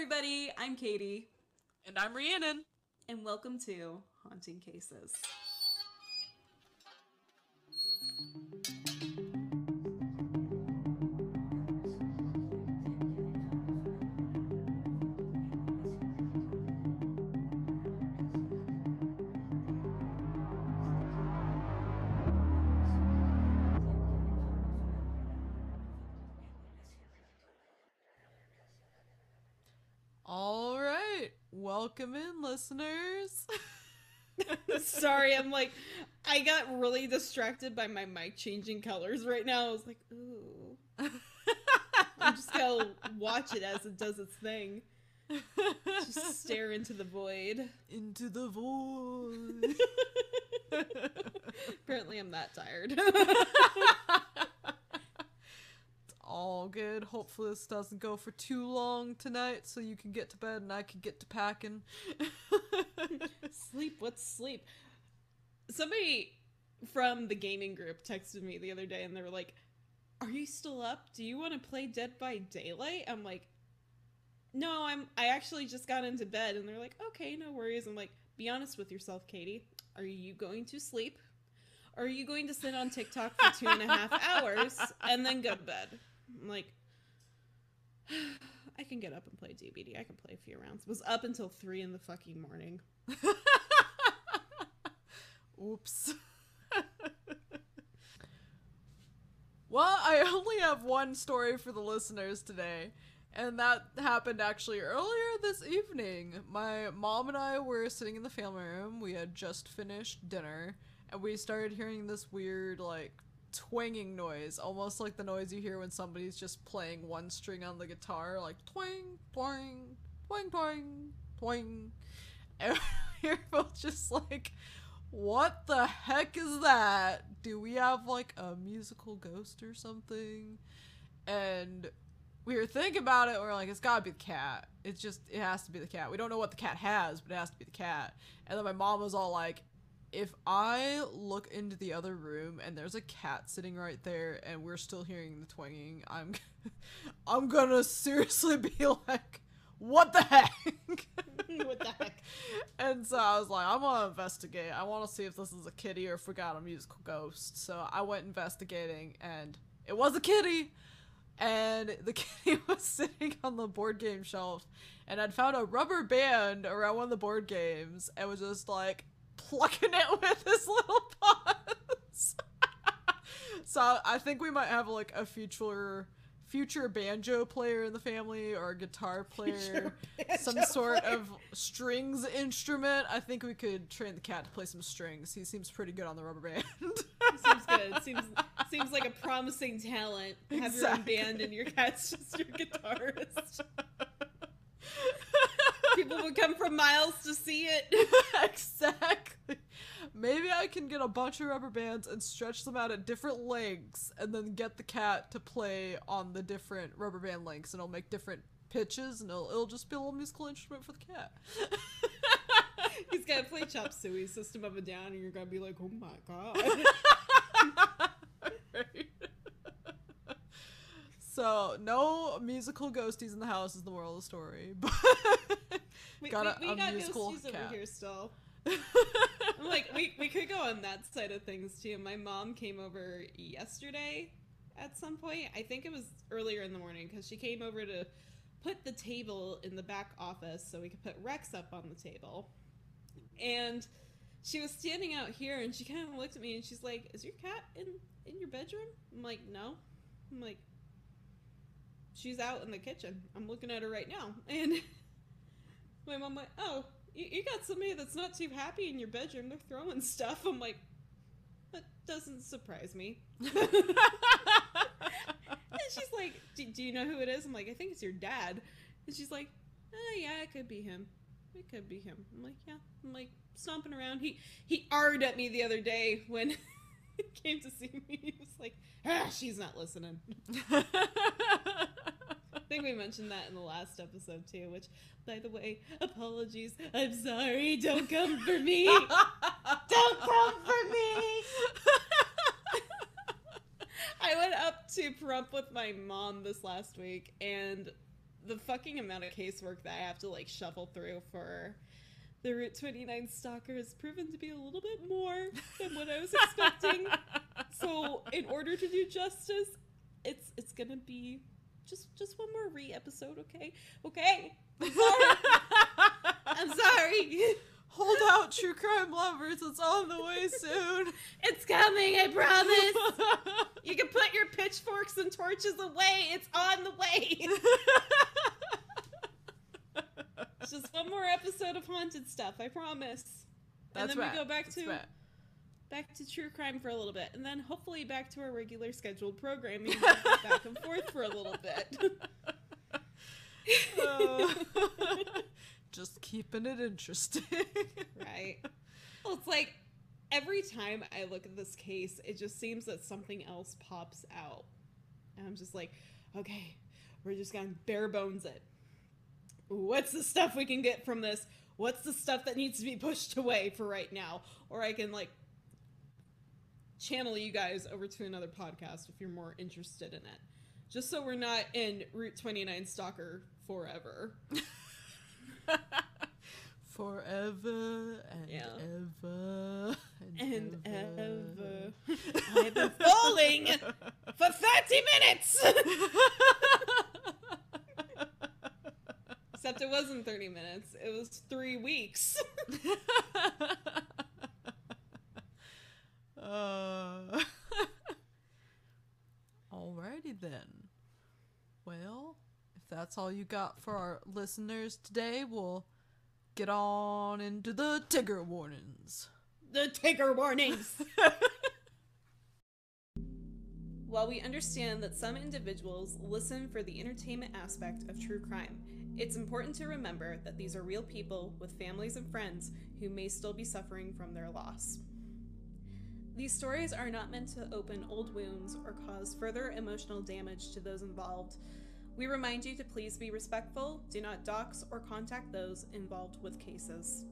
everybody. I'm Kaitie, And I'm Rhiannon. and welcome to Haunting Cases. Listeners. Sorry, I'm like, I got really distracted by my mic changing colors right now. I was like, ooh. I'm just gonna watch it as it does its thing. Just stare into the void. Into the void. Apparently, I'm that tired. All good. Hopefully, this doesn't go for too long tonight so you can get to bed and I can get to packing. sleep, what's sleep? Somebody from the gaming group texted me the other day and they were like, Are you still up? Do you want to play Dead by Daylight? I'm like, No, I'm I actually just got into bed and they're like, Okay, no worries. I'm like, be honest with yourself, Kaitie. Are you going to sleep? Or are you going to sit on TikTok for two and a half hours and then go to bed? I'm like, I can get up and play DBD. I can play a few rounds. Was up until three in the fucking morning. Oops. well, I only have one story for the listeners today. And that happened actually earlier this evening. My mom and I were sitting in the family room. We had just finished dinner. And we started hearing this weird, like, twanging noise. Almost like the noise you hear when somebody's just playing one string on the guitar. Like, twang, twang, twang, twang, twang. And we were both just like, what the heck is that? Do we have like a musical ghost or something? And we were thinking about it. We are like, it's gotta be the cat. It's just, it has to be the cat. We don't know what the cat has, but it has to be the cat. And then my mom was all like, if I look into the other room and there's a cat sitting right there and we're still hearing the twanging, I'm, I'm gonna seriously be like, what the heck? what the heck? And so I was like, I'm gonna investigate. I want to see if this is a kitty or if we got a musical ghost. So I went investigating, and it was a kitty. And the kitty was sitting on the board game shelf, and I'd found a rubber band around one of the board games, and was just like plucking it with his little paws. so I think we might have like a future future banjo player in the family or a guitar player some sort player. of strings instrument i think we could train the cat to play some strings he seems pretty good on the rubber band Seems good. Seems seems like a promising talent. Have your own band and your cat's just your guitarist. People would come from miles to see it. exactly maybe i can get a bunch of rubber bands and stretch them out at different lengths and then get the cat to play on the different rubber band lengths and it'll make different pitches and it'll, it'll just be a little musical instrument for the cat He's gonna play chop suey System of a Down, and you're gonna be like, oh my god. Right. so no musical ghosties in the house is the moral of the story but We, Got a- we, we a got ghosties cat. over here still. I'm like we, we could go on that side of things too. My mom came over yesterday at some point. I think it was earlier in the morning because she came over to put the table in the back office so we could put Rex up on the table. And she was standing out here and she kind of looked at me and she's like, "Is your cat in in your bedroom?" I'm like, "No." I'm like, "She's out in the kitchen. I'm looking at her right now." And my mom went, "Oh, you, you got somebody that's not too happy in your bedroom. They're throwing stuff." I'm like, "That doesn't surprise me." and she's like, do, "Do you know who it is?" I'm like, "I think it's your dad." And she's like, "Oh yeah, it could be him. It could be him." I'm like, "Yeah." I'm like stomping around. He he arred at me the other day when he came to see me. He was like, "Ah, she's not listening." I think we mentioned that in the last episode too, which, by the way, apologies. I'm sorry. Don't come for me. Don't come for me. I went up to Prump with my mom this last week, and the fucking amount of casework that I have to like shuffle through for the Route 29 stalker has proven to be a little bit more than what I was expecting. so, in order to do justice, it's it's gonna be just just one more re episode, okay? Okay. I'm sorry. I'm sorry. Hold out, true crime lovers. It's on the way soon. It's coming, I promise. You can put your pitchforks and torches away. It's on the way. Just one more episode of haunted stuff, I promise. and That's then right. we go back That's to right. Back to true crime for a little bit, and then hopefully back to our regular scheduled programming, back and forth for a little bit. Uh, just keeping it interesting. right? Well, it's like every time I look at this case, it just seems that something else pops out. And I'm just like, okay, we're just gonna bare bones it. What's the stuff we can get from this? What's the stuff that needs to be pushed away for right now? Or I can like channel you guys over to another podcast if you're more interested in it. Just so we're not in Route 29 Stalker forever. Forever and Yeah. ever and, And ever. ever. I've been falling for 30 minutes! Except it wasn't 30 minutes, it was three weeks. Uh, alrighty then. Well, if that's all you got for our listeners today, we'll get on into the Tigger warnings. the Tigger warnings! While we understand that some individuals listen for the entertainment aspect of true crime, it's important to remember that these are real people with families and friends who may still be suffering from their loss. These stories are not meant to open old wounds or cause further emotional damage to those involved. We remind you to please be respectful, do not dox or contact those involved with cases.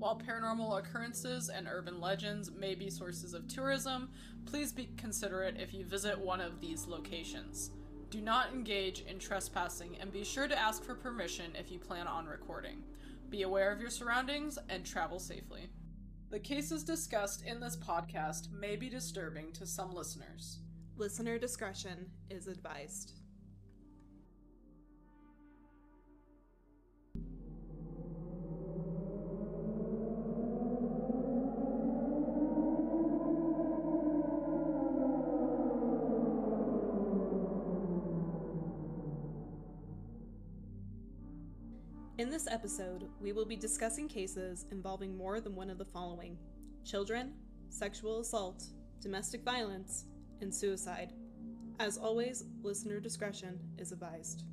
While paranormal occurrences and urban legends may be sources of tourism, please be considerate if you visit one of these locations. Do not engage in trespassing and be sure to ask for permission if you plan on recording. Be aware of your surroundings and travel safely. The cases discussed in this podcast may be disturbing to some listeners. Listener discretion is advised. This episode, we will be discussing cases involving more than one of the following children, sexual assault, domestic violence, and suicide. As always, listener discretion is advised.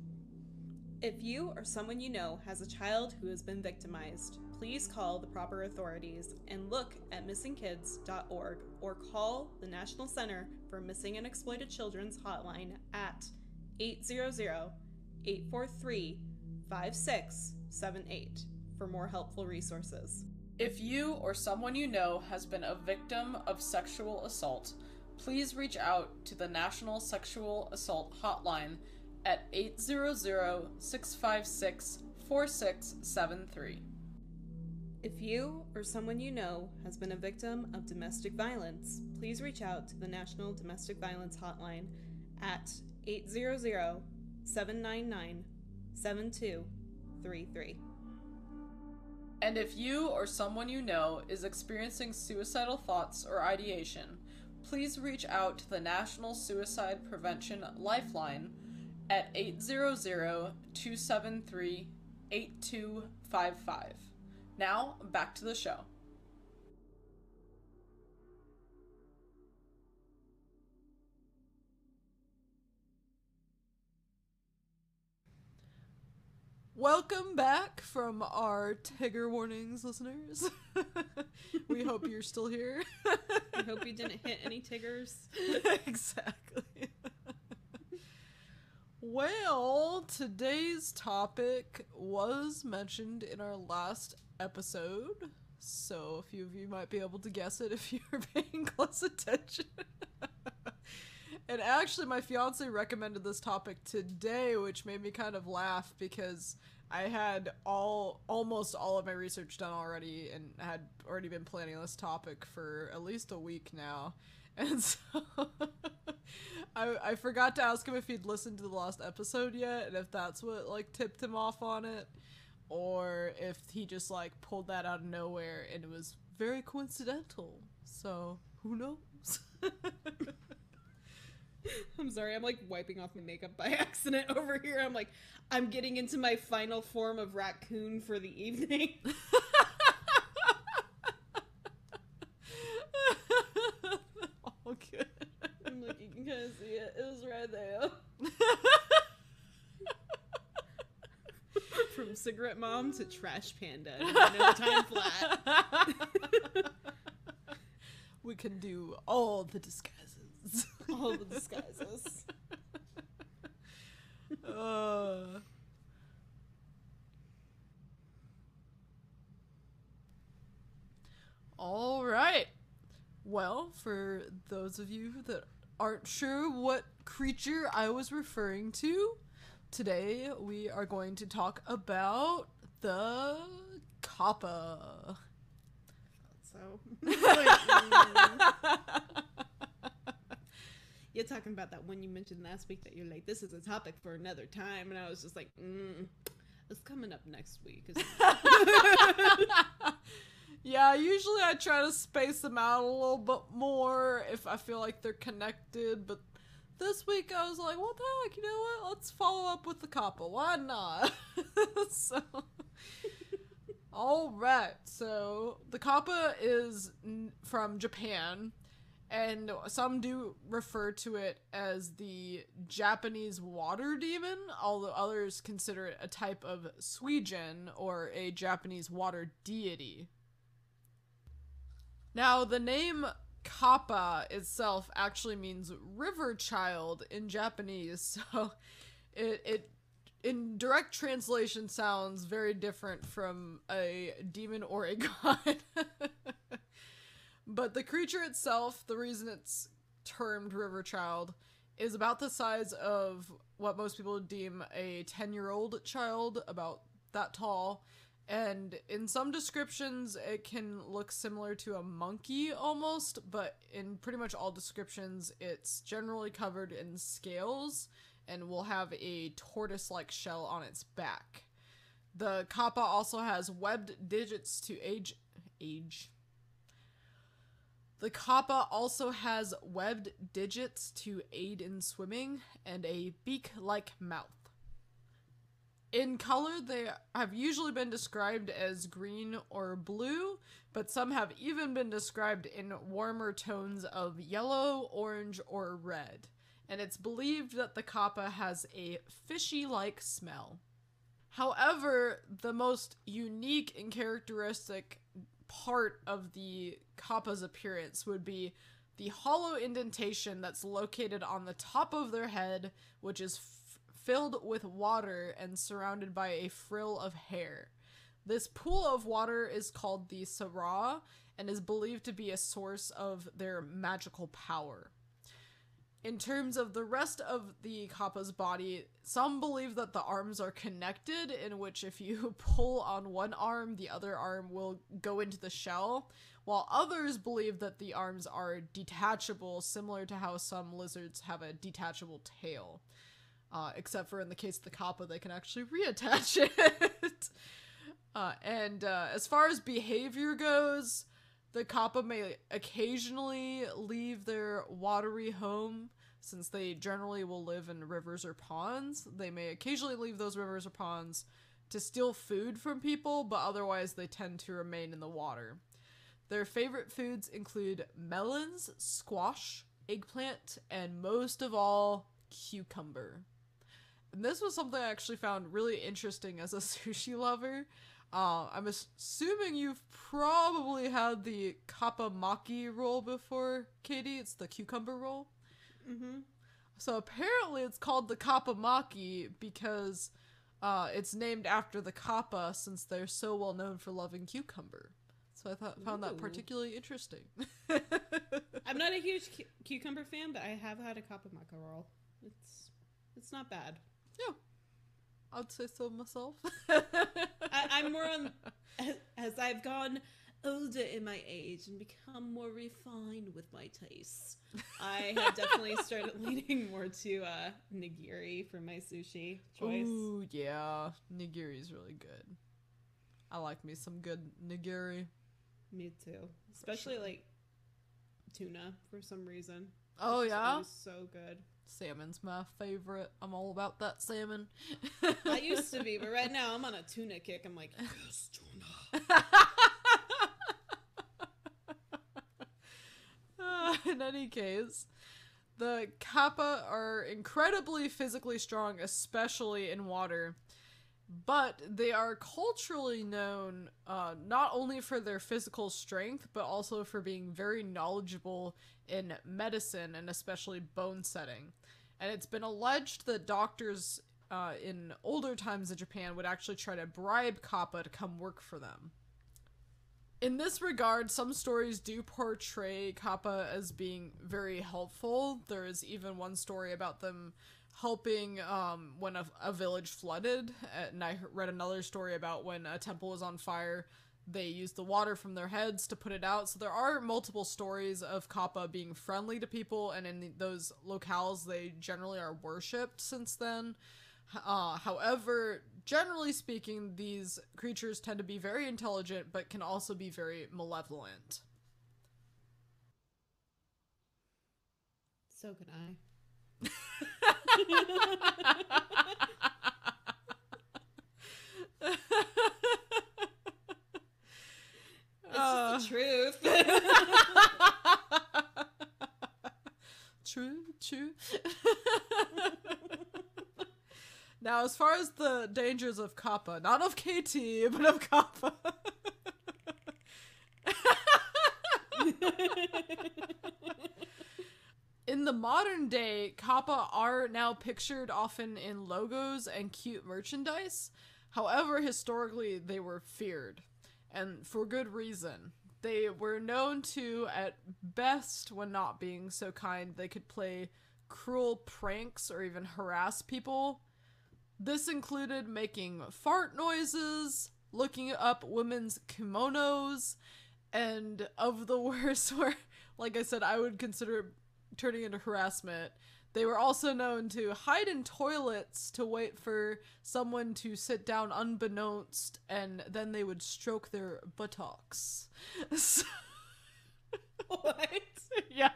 If you or someone you know has a child who has been victimized, please call the proper authorities and look at missingkids.org or call the National Center for Missing and Exploited Children's hotline at 800 843 5678 for more helpful resources. If you or someone you know has been a victim of sexual assault, please reach out to the National Sexual Assault Hotline at 800 656 4673. If you or someone you know has been a victim of domestic violence, please reach out to the National Domestic Violence Hotline at 800 799 7233. And if you or someone you know is experiencing suicidal thoughts or ideation, please reach out to the National Suicide Prevention Lifeline at 800 273 8255. Now, back to the show. Welcome back from our Tigger warnings, listeners. we hope you're still here. I hope you didn't hit any Tiggers. exactly. well, today's topic was mentioned in our last episode, so a few of you might be able to guess it if you're paying close attention. And actually, my fiance recommended this topic today, which made me kind of laugh because I had all almost all of my research done already and had already been planning this topic for at least a week now. And so I, I forgot to ask him if he'd listened to the last episode yet and if that's what like tipped him off on it or if he just like pulled that out of nowhere and it was very coincidental. So who knows? I'm sorry, I'm like wiping off my makeup by accident over here. I'm like, I'm getting into my final form of raccoon for the evening. All good. I'm like, you can kind of see it. It was right there. From cigarette mom to trash panda. No time flat. we can do all the disguises. All the disguises. uh. All right. Well, for those of you that aren't sure what creature I was referring to, today we are going to talk about the kappa. So. You're talking about that one you mentioned last week that you're like, this is a topic for another time. And I was just like, mm, it's coming up next week. yeah, usually I try to space them out a little bit more if I feel like they're connected, but this week I was like, what the heck, you know what? Let's follow up with the kappa. Why not? so, all right. So the kappa is n- from Japan, and some do refer to it as the Japanese water demon, although others consider it a type of Suijin or a Japanese water deity. Now, the name Kappa itself actually means river child in Japanese, so it it in direct translation sounds very different from a demon or a god. But the creature itself, the reason it's termed river child is about the size of what most people deem a 10-year-old child, about that tall. And in some descriptions, it can look similar to a monkey almost, but in pretty much all descriptions, it's generally covered in scales and will have a tortoise like shell on its back. The kappa also has webbed digits to age. age. The kappa also has webbed digits to aid in swimming and a beak like mouth. In color, they have usually been described as green or blue, but some have even been described in warmer tones of yellow, orange, or red. And it's believed that the kappa has a fishy like smell. However, the most unique and characteristic part of the kappa's appearance would be the hollow indentation that's located on the top of their head, which is filled with water and surrounded by a frill of hair. This pool of water is called the Sara and is believed to be a source of their magical power. In terms of the rest of the Kappa's body, some believe that the arms are connected, in which if you pull on one arm, the other arm will go into the shell, while others believe that the arms are detachable, similar to how some lizards have a detachable tail. Uh, except for in the case of the kappa, they can actually reattach it. uh, and uh, as far as behavior goes, the kappa may occasionally leave their watery home, since they generally will live in rivers or ponds. They may occasionally leave those rivers or ponds to steal food from people, but otherwise they tend to remain in the water. Their favorite foods include melons, squash, eggplant, and most of all, cucumber. And this was something I actually found really interesting as a sushi lover. Uh, I'm assuming you've probably had the kappa maki roll before, Kaitie. It's the cucumber roll. mm-hmm. So apparently it's called the kappa maki because uh, it's named after the kappa since they're so well known for loving cucumber. So I thought found that particularly interesting. I'm not a huge cu- cucumber fan, but I have had a kappa roll. It's it's not bad. Yeah, I'd say so myself. I, I'm more on as I've gone older in my age and become more refined with my tastes. I have definitely started leaning more to uh, nigiri for my sushi choice. Ooh, yeah, nigiri is really good. I like me some good nigiri. Me too, especially sure. like tuna for some reason. Oh It's yeah, so good. Salmon's my favorite. I'm all about that salmon. I used to be, but right now I'm on a tuna kick. I'm like, yes, tuna. Uh, in any case, the kappa are incredibly physically strong, especially in water. But they are culturally known uh, not only for their physical strength, but also for being very knowledgeable in medicine and especially bone setting. And it's been alleged that doctors uh, in older times in Japan would actually try to bribe kappa to come work for them. In this regard, some stories do portray Kappa as being very helpful. There is even one story about them helping um, when a, a village flooded, and I read another story about when a temple was on fire. They used the water from their heads to put it out. So there are multiple stories of Kappa being friendly to people, and in those locales, they generally are worshipped since then. Uh, however, generally speaking, these creatures tend to be very intelligent, but can also be very malevolent. So can I. It's Uh. the truth. true, true. now, as far as the dangers of Kappa, not of KT, but of Kappa. The modern day, Kappa are now pictured often in logos and cute merchandise. However, historically, they were feared, and for good reason. They were known to, at best, when not being so kind, they could play cruel pranks or even harass people. This included making fart noises, looking up women's kimonos, and of the worst were, like I said, I would consider turning into harassment. They were also known to hide in toilets to wait for someone to sit down unbeknownst, and then they would stroke their buttocks. So- what? yeah.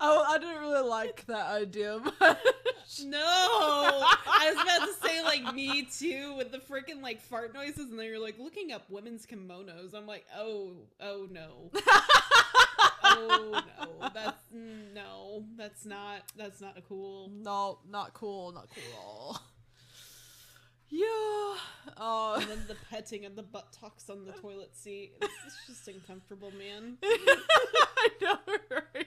Oh, I didn't really like that idea much. No, I was about to say like me too with the freaking like fart noises, and then you're like looking up women's kimonos. I'm like, oh, oh no, no, that's no, that's not that's not a cool. No, not cool, not cool at all. Yeah. Uh, And then the petting and the butt buttocks on the toilet seat. It's, it's just uncomfortable, man. I know, right?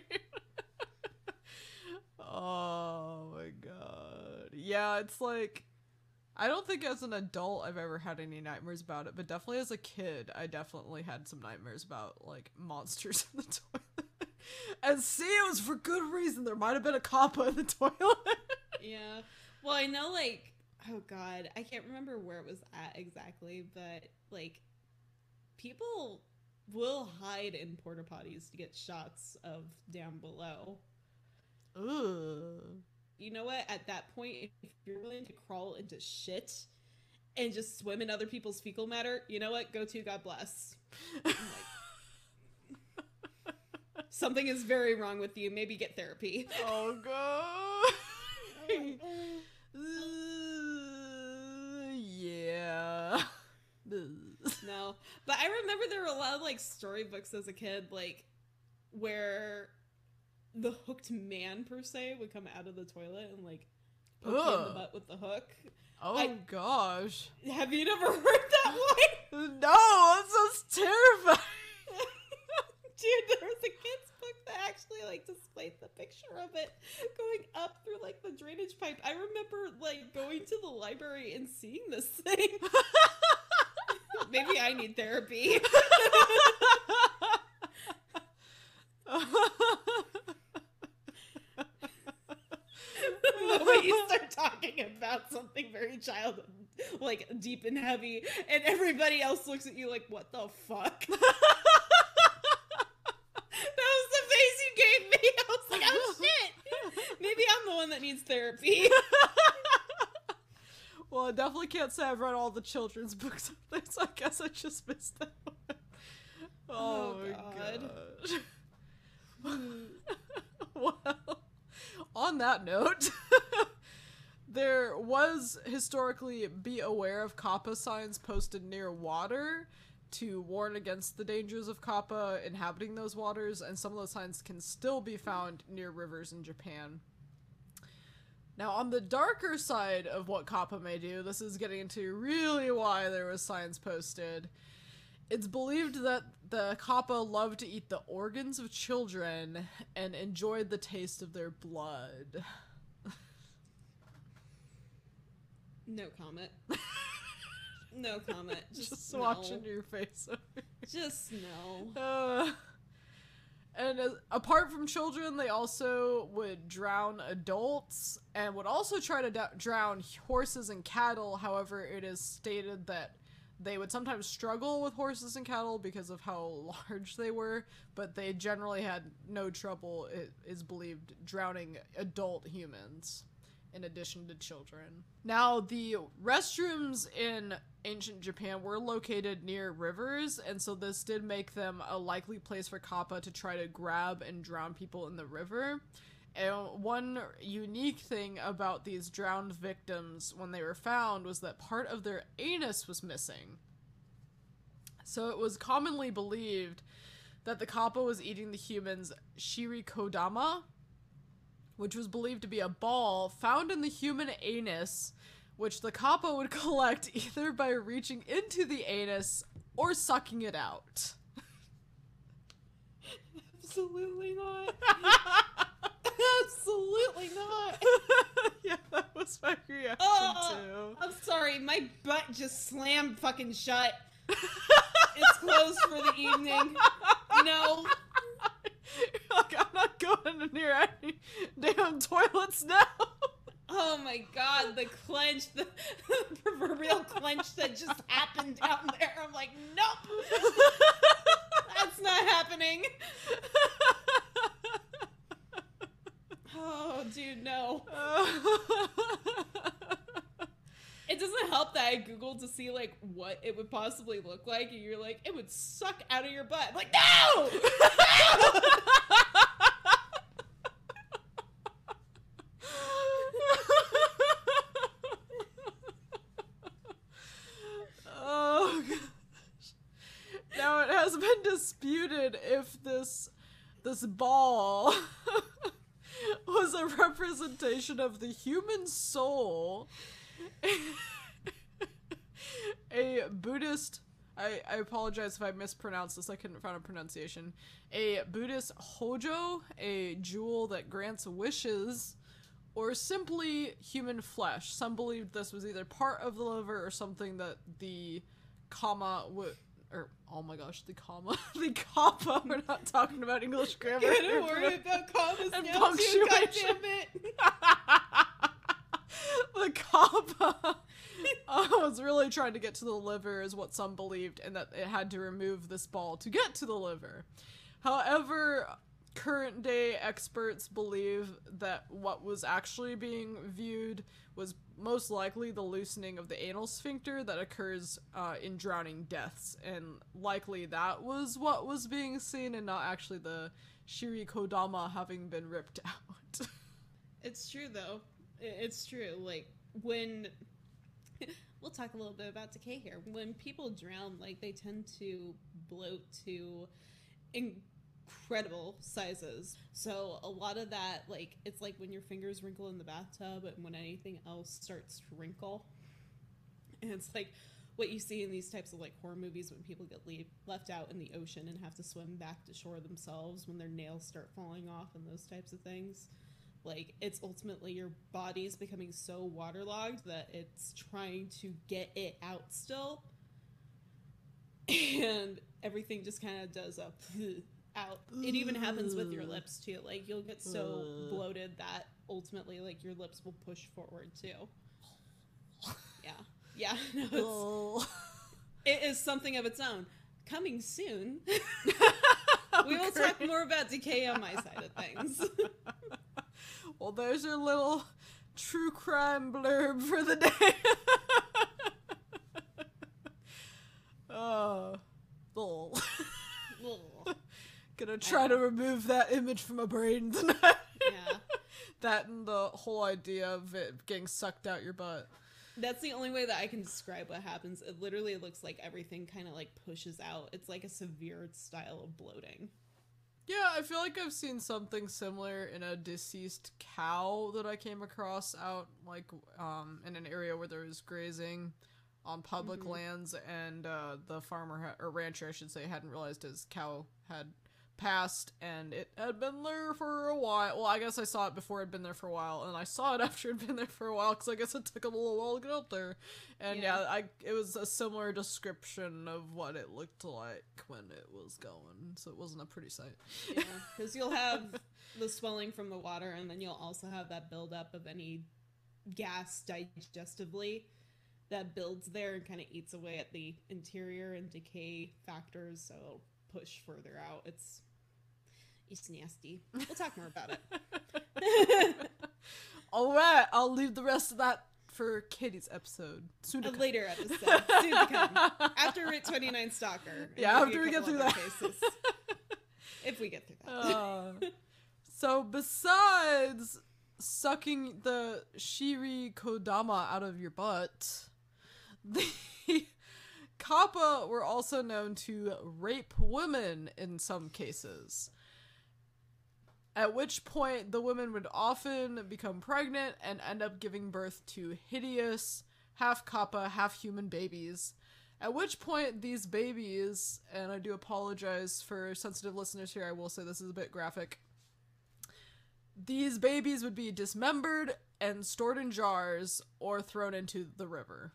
oh my god. Yeah, it's like I don't think as an adult I've ever had any nightmares about it, but definitely as a kid, I definitely had some nightmares about like monsters in the toilet. and see, it was for good reason. There might have been a kappa in the toilet. Yeah. Well, I know like oh god, I can't remember where it was at exactly, but like people will hide in porta potties to get shots of down below. Ugh. You know what? At that point, if you're willing to crawl into shit and just swim in other people's fecal matter, you know what? Go to God bless. Like, Something is very wrong with you. Maybe get therapy. Oh god. Uh, yeah. No, but I remember there were a lot of like storybooks as a kid, like where the hooked man per se would come out of the toilet and like poke in the butt with the hook. Oh I- gosh. Have you never heard that one? No, that sounds terrifying. Dude, there was a kid's book that actually like displayed the picture of it going up through like the drainage pipe. I remember like going to the library and seeing this thing. Maybe I need therapy. Child like deep and heavy, and everybody else looks at you like, "What the fuck?" that was the face you gave me. I was like, "Oh shit, maybe I'm the one that needs therapy." well, I definitely can't say I've read all the children's books, so I guess I just missed that one. Oh, Oh, God. God. well, on that note, there was historically be aware of kappa signs posted near water to warn against the dangers of kappa inhabiting those waters, and some of those signs can still be found near rivers in Japan. Now, on the darker side of what kappa may do, this is getting into really why there was signs posted. It's believed that the kappa loved to eat the organs of children and enjoyed the taste of their blood. No comment. No comment. Just, Just no. watching your face. Just no. Uh, and as, apart from children, they also would drown adults and would also try to d- drown horses and cattle. However, it is stated that they would sometimes struggle with horses and cattle because of how large they were, but they generally had no trouble, it is believed, drowning adult humans in addition to children. Now, the restrooms in ancient Japan were located near rivers, and so this did make them a likely place for Kappa to try to grab and drown people in the river. And one unique thing about these drowned victims when they were found was that part of their anus was missing. So it was commonly believed that the Kappa was eating the humans Shirikodama, which was believed to be a ball found in the human anus, which the Kappa would collect either by reaching into the anus or sucking it out. Absolutely not. Absolutely not. yeah, that was my reaction Oh, too. I'm sorry, my butt just slammed fucking shut. it's closed for the evening. No. like, I'm not going near any damn toilets now. Oh my god, the clench, the, the proverbial clench that just happened down there. I'm like, nope, that's not happening. Oh, dude, no. It doesn't help that I googled to see like what it would possibly look like, and you're like, it would suck out of your butt. I'm like, no, oh. Now it has been disputed if this this ball was a representation of the human soul. a Buddhist I, I apologize if I mispronounced this, I couldn't find a pronunciation. A Buddhist hojo, a jewel that grants wishes, or simply human flesh. Some believed this was either part of the liver or something that the comma would. Or, oh my gosh, the comma. the comma. We're not talking about English grammar. Gotta worry about commas and now too. God damn it. the kappa uh, was really trying to get to the liver, is what some believed, and that it had to remove this ball to get to the liver. However, current day experts believe that what was actually being viewed was most likely the loosening of the anal sphincter that occurs uh, in drowning deaths, and likely that was what was being seen, and not actually the Shiri Kodama having been ripped out. It's true though. It's true. Like when we'll talk a little bit about decay here. When people drown, like they tend to bloat to incredible sizes. So a lot of that, like it's like when your fingers wrinkle in the bathtub and when anything else starts to wrinkle. And it's like what you see in these types of like horror movies when people get leave, left out in the ocean and have to swim back to shore themselves when their nails start falling off and those types of things like it's ultimately your body's becoming so waterlogged that it's trying to get it out still. And everything just kind of does a out. It even happens with your lips too. Like you'll get so bloated that ultimately like your lips will push forward too. Yeah, yeah no, it is something of its own. Coming soon. we will talk more about decay on my side of things. Well, there's your little true crime blurb for the day. Oh, lol. Ugh. Gonna try to remove that image from my brain tonight. yeah. that and the whole idea of it getting sucked out your butt. That's the only way that I can describe what happens. It literally looks like everything kind of like pushes out. It's like a severe style of bloating. Yeah, I feel like I've seen something similar in a deceased cow that I came across out like um in an area where there was grazing on public Mhm. lands and uh the farmer ha- or rancher I should say hadn't realized his cow had passed and it had been there for a while. Well, I guess I saw it before it had been there for a while and I saw it after it had been there for a while cuz I guess it took a little while to get up there. And yeah. Yeah. I it was a similar description of what it looked like when it was going. So it wasn't a pretty sight. Yeah, because you'll have the swelling from the water, and then you'll also have that buildup of any gas digestively that builds there and kind of eats away at the interior and decay factors, so it'll push further out. It's it's nasty. We'll talk more about it All right, I'll leave the rest of that for Kaitie's episode. Soon a later episode. Soon to come. After Route 29 Stalker. Yeah, after we get through that. cases. if we get through that. Uh, so besides sucking the Shiri Kodama out of your butt, the Kappa were also known to rape women in some cases. At which point, the women would often become pregnant and end up giving birth to hideous, half Kappa, half human babies. At which point, these babies, and I do apologize for sensitive listeners here, I will say this is a bit graphic. These babies would be dismembered and stored in jars or thrown into the river.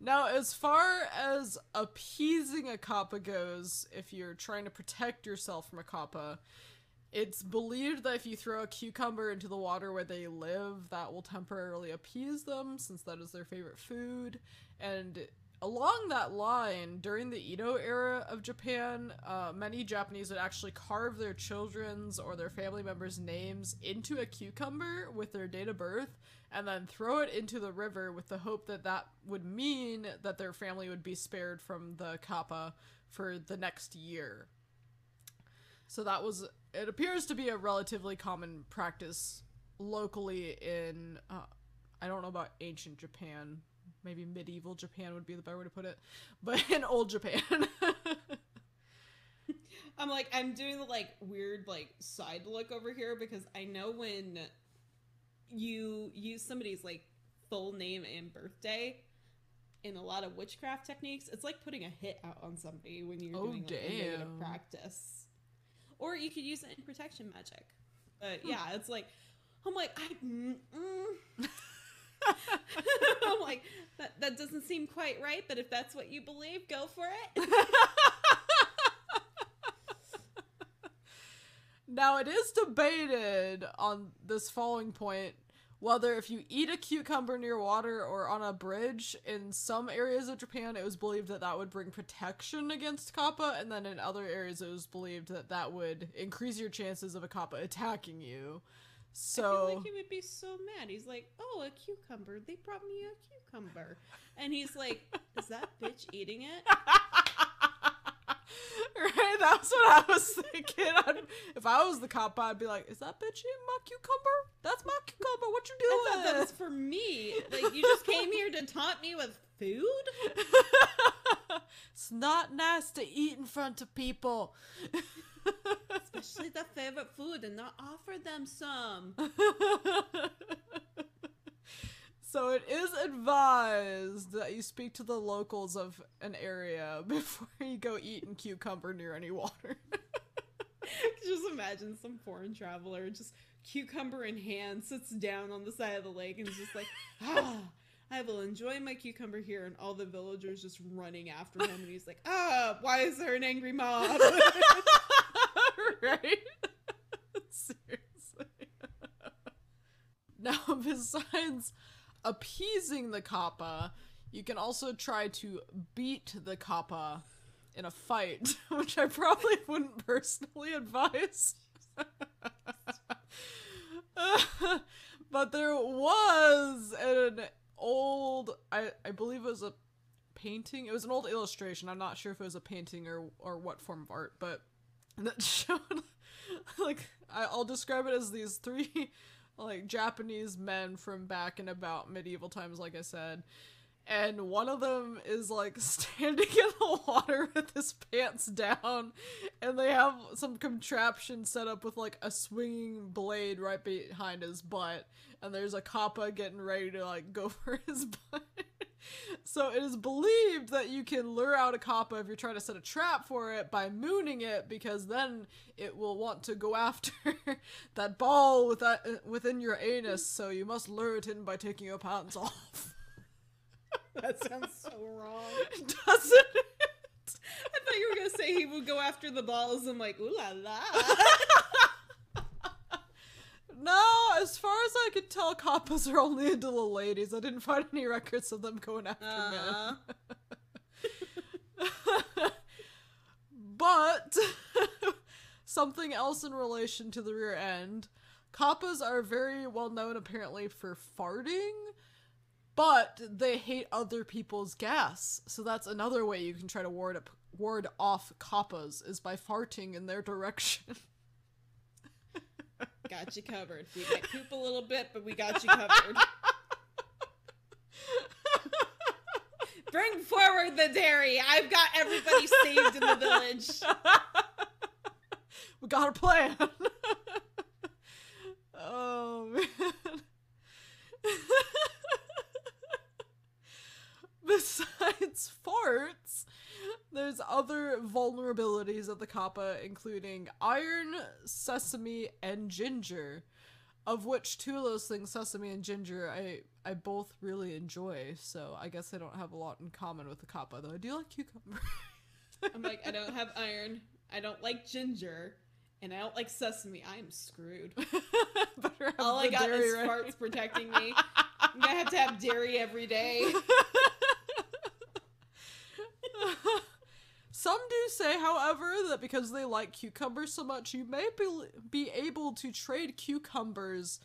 Now, as far as appeasing a kappa goes, if you're trying to protect yourself from a kappa, it's believed that if you throw a cucumber into the water where they live, that will temporarily appease them, since that is their favorite food. And along that line, during the Edo era of Japan, uh, many Japanese would actually carve their children's or their family members' names into a cucumber with their date of birth and then throw it into the river with the hope that that would mean that their family would be spared from the kappa for the next year. So that was, it appears to be a relatively common practice locally in, uh, I don't know about ancient Japan. Maybe medieval Japan would be the better way to put it. But in old Japan. I'm like, I'm doing the like weird like side look over here because I know when you use somebody's like full name and birthday in a lot of witchcraft techniques, it's like putting a hit out on somebody when you're Oh, doing like, a damn. practice. Or you could use it in protection magic. But yeah, it's like I'm like I mm, mm. I'm like that that doesn't seem quite right, but if that's what you believe, go for it. now it is debated on this following point whether if you eat a cucumber near water or on a bridge in some areas of Japan it was believed that that would bring protection against kappa and then in other areas it was believed that that would increase your chances of a kappa attacking you. I So feel like he would be so mad. He's like, "Oh, a cucumber! They brought me a cucumber," and he's like, "Is that bitch eating it?" that's what I was thinking. I'd, if I was the cop, I'd be like, "Is that bitch eating my cucumber? That's my cucumber. What you I doing?" thought that was for me. Like, you just came here to taunt me with food. it's not nice to eat in front of people. Especially the favorite food, and not offer them some. So it is advised that you speak to the locals of an area before you go eating cucumber near any water. just imagine some foreign traveler, just cucumber in hand, sits down on the side of the lake and is just like, ah. I will enjoy my cucumber here, and all the villagers just running after him, and he's like, "Ah, why is there an angry mob?" right? Seriously. now, besides appeasing the kappa, You can also try to beat the kappa in a fight, which I probably wouldn't personally advise. but there was an old I, I believe it was a painting. It was an old illustration. I'm not sure if it was a painting or or what form of art, but that showed like I, I'll describe it as these three like Japanese men from back in about medieval times, like I said. And one of them is like standing in the water with his pants down, and they have some contraption set up with like a swinging blade right behind his butt, and there's a kappa getting ready to like go for his butt. So it is believed that you can lure out a kappa if you're trying to set a trap for it by mooning it because then it will want to go after that ball with that, within your anus so you must lure it in by taking your pants off that sounds so wrong. doesn't it I thought you were gonna say he would go after the balls. I'm like, ooh la la. no as far as i could tell kappas are only into the ladies i didn't find any records of them going after men Uh, But something else in relation to the rear end. Kappas are very well known apparently for farting, but they hate other people's gas. So that's another way you can try to ward up, ward off kappas is by farting in their direction. Got you covered. We might poop a little bit, but we got you covered. Bring forward the dairy. I've got everybody saved in the village. we got a plan. oh man. Besides farts, there's other vulnerabilities of the kappa, including iron, sesame, and ginger. Of which two of those things, sesame and ginger, I I both really enjoy. So I guess I don't have a lot in common with the kappa, though I do like cucumber. I'm like, I don't have iron. I don't like ginger. And I don't like sesame. I'm screwed. Better have All I got is right. farts protecting me. I'm gonna have to have dairy every day. Some do say, however, that because they like cucumbers so much, you may be, be able to trade cucumbers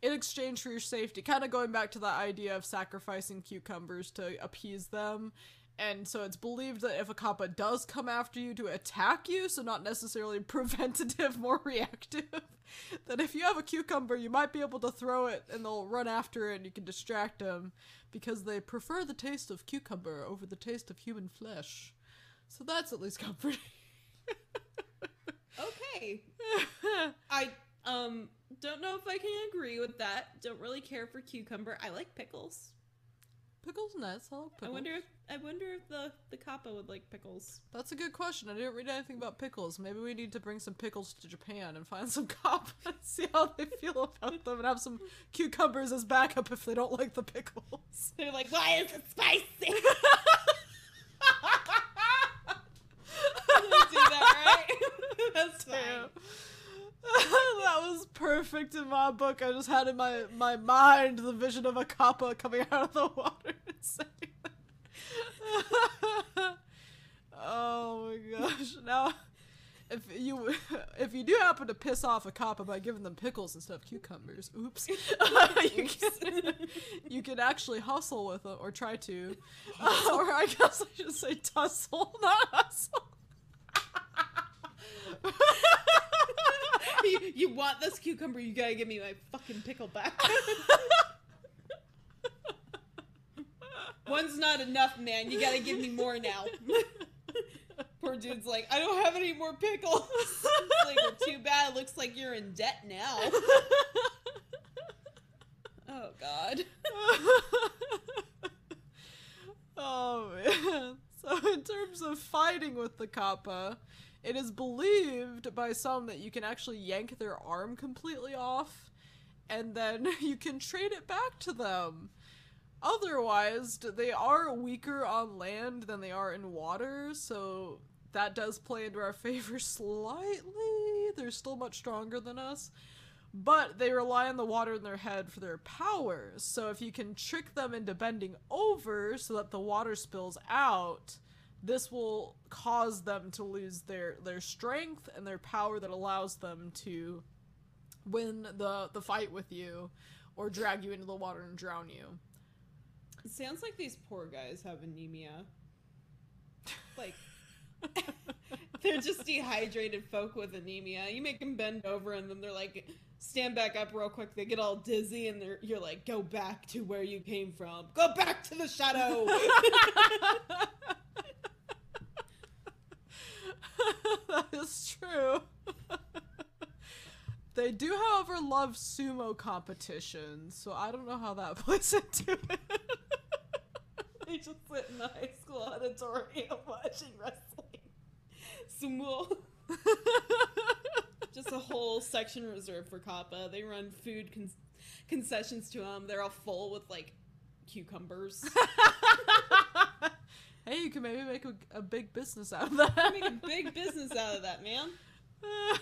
in exchange for your safety. Kind of going back to that idea of sacrificing cucumbers to appease them. And so it's believed that if a kappa does come after you to attack you, so not necessarily preventative, more reactive, that if you have a cucumber, you might be able to throw it and they'll run after it and you can distract them because they prefer the taste of cucumber over the taste of human flesh. So that's at least comforting. Okay. I um don't know if I can agree with that. Don't really care for cucumber. I like pickles. Pickles nuts. I like pickles. I wonder if I wonder if the the kappa would like pickles. That's a good question. I didn't read anything about pickles. Maybe we need to bring some pickles to Japan and find some kappa and see how they feel about them and have some cucumbers as backup if they don't like the pickles. They're like, why is it spicy? do that, right? That's fine. Damn. that was perfect in my book. I just had in my, my mind the vision of a kappa coming out of the water and saying that. oh my gosh. Now if you if you do happen to piss off a kappa by giving them pickles instead of cucumbers, oops, you can you can actually hustle with them or try to, Uh, or I guess I should say tussle, not hustle. you, you want this cucumber? You gotta give me my fucking pickle back. One's not enough, man. You gotta give me more now. Poor dude's like, I don't have any more pickles. It's like, well, too bad. Looks like you're in debt now. Oh God. oh man. So in terms of fighting with the kappa, it is believed by some that you can actually yank their arm completely off and then you can trade it back to them. Otherwise, they are weaker on land than they are in water, so that does play into our favor slightly. They're still much stronger than us. but they rely on the water in their head for their powers. So if you can trick them into bending over so that the water spills out, this will cause them to lose their their strength and their power that allows them to win the the fight with you or drag you into the water and drown you. It sounds like these poor guys have anemia. Like they're just dehydrated folk with anemia. You make them bend over, and then they're like, stand back up real quick. They get all dizzy, and they're you're like, go back to where you came from. Go back to the shadow. that is true. they do, however, love sumo competitions, so I don't know how that plays into it. they just sit in the high school auditorium watching wrestling. Sumo. just a whole section reserved for Kappa. They run food con- concessions to them. They're all full with like cucumbers. Hey, you can maybe make a, a big business out of that. Make a big business out of that, man.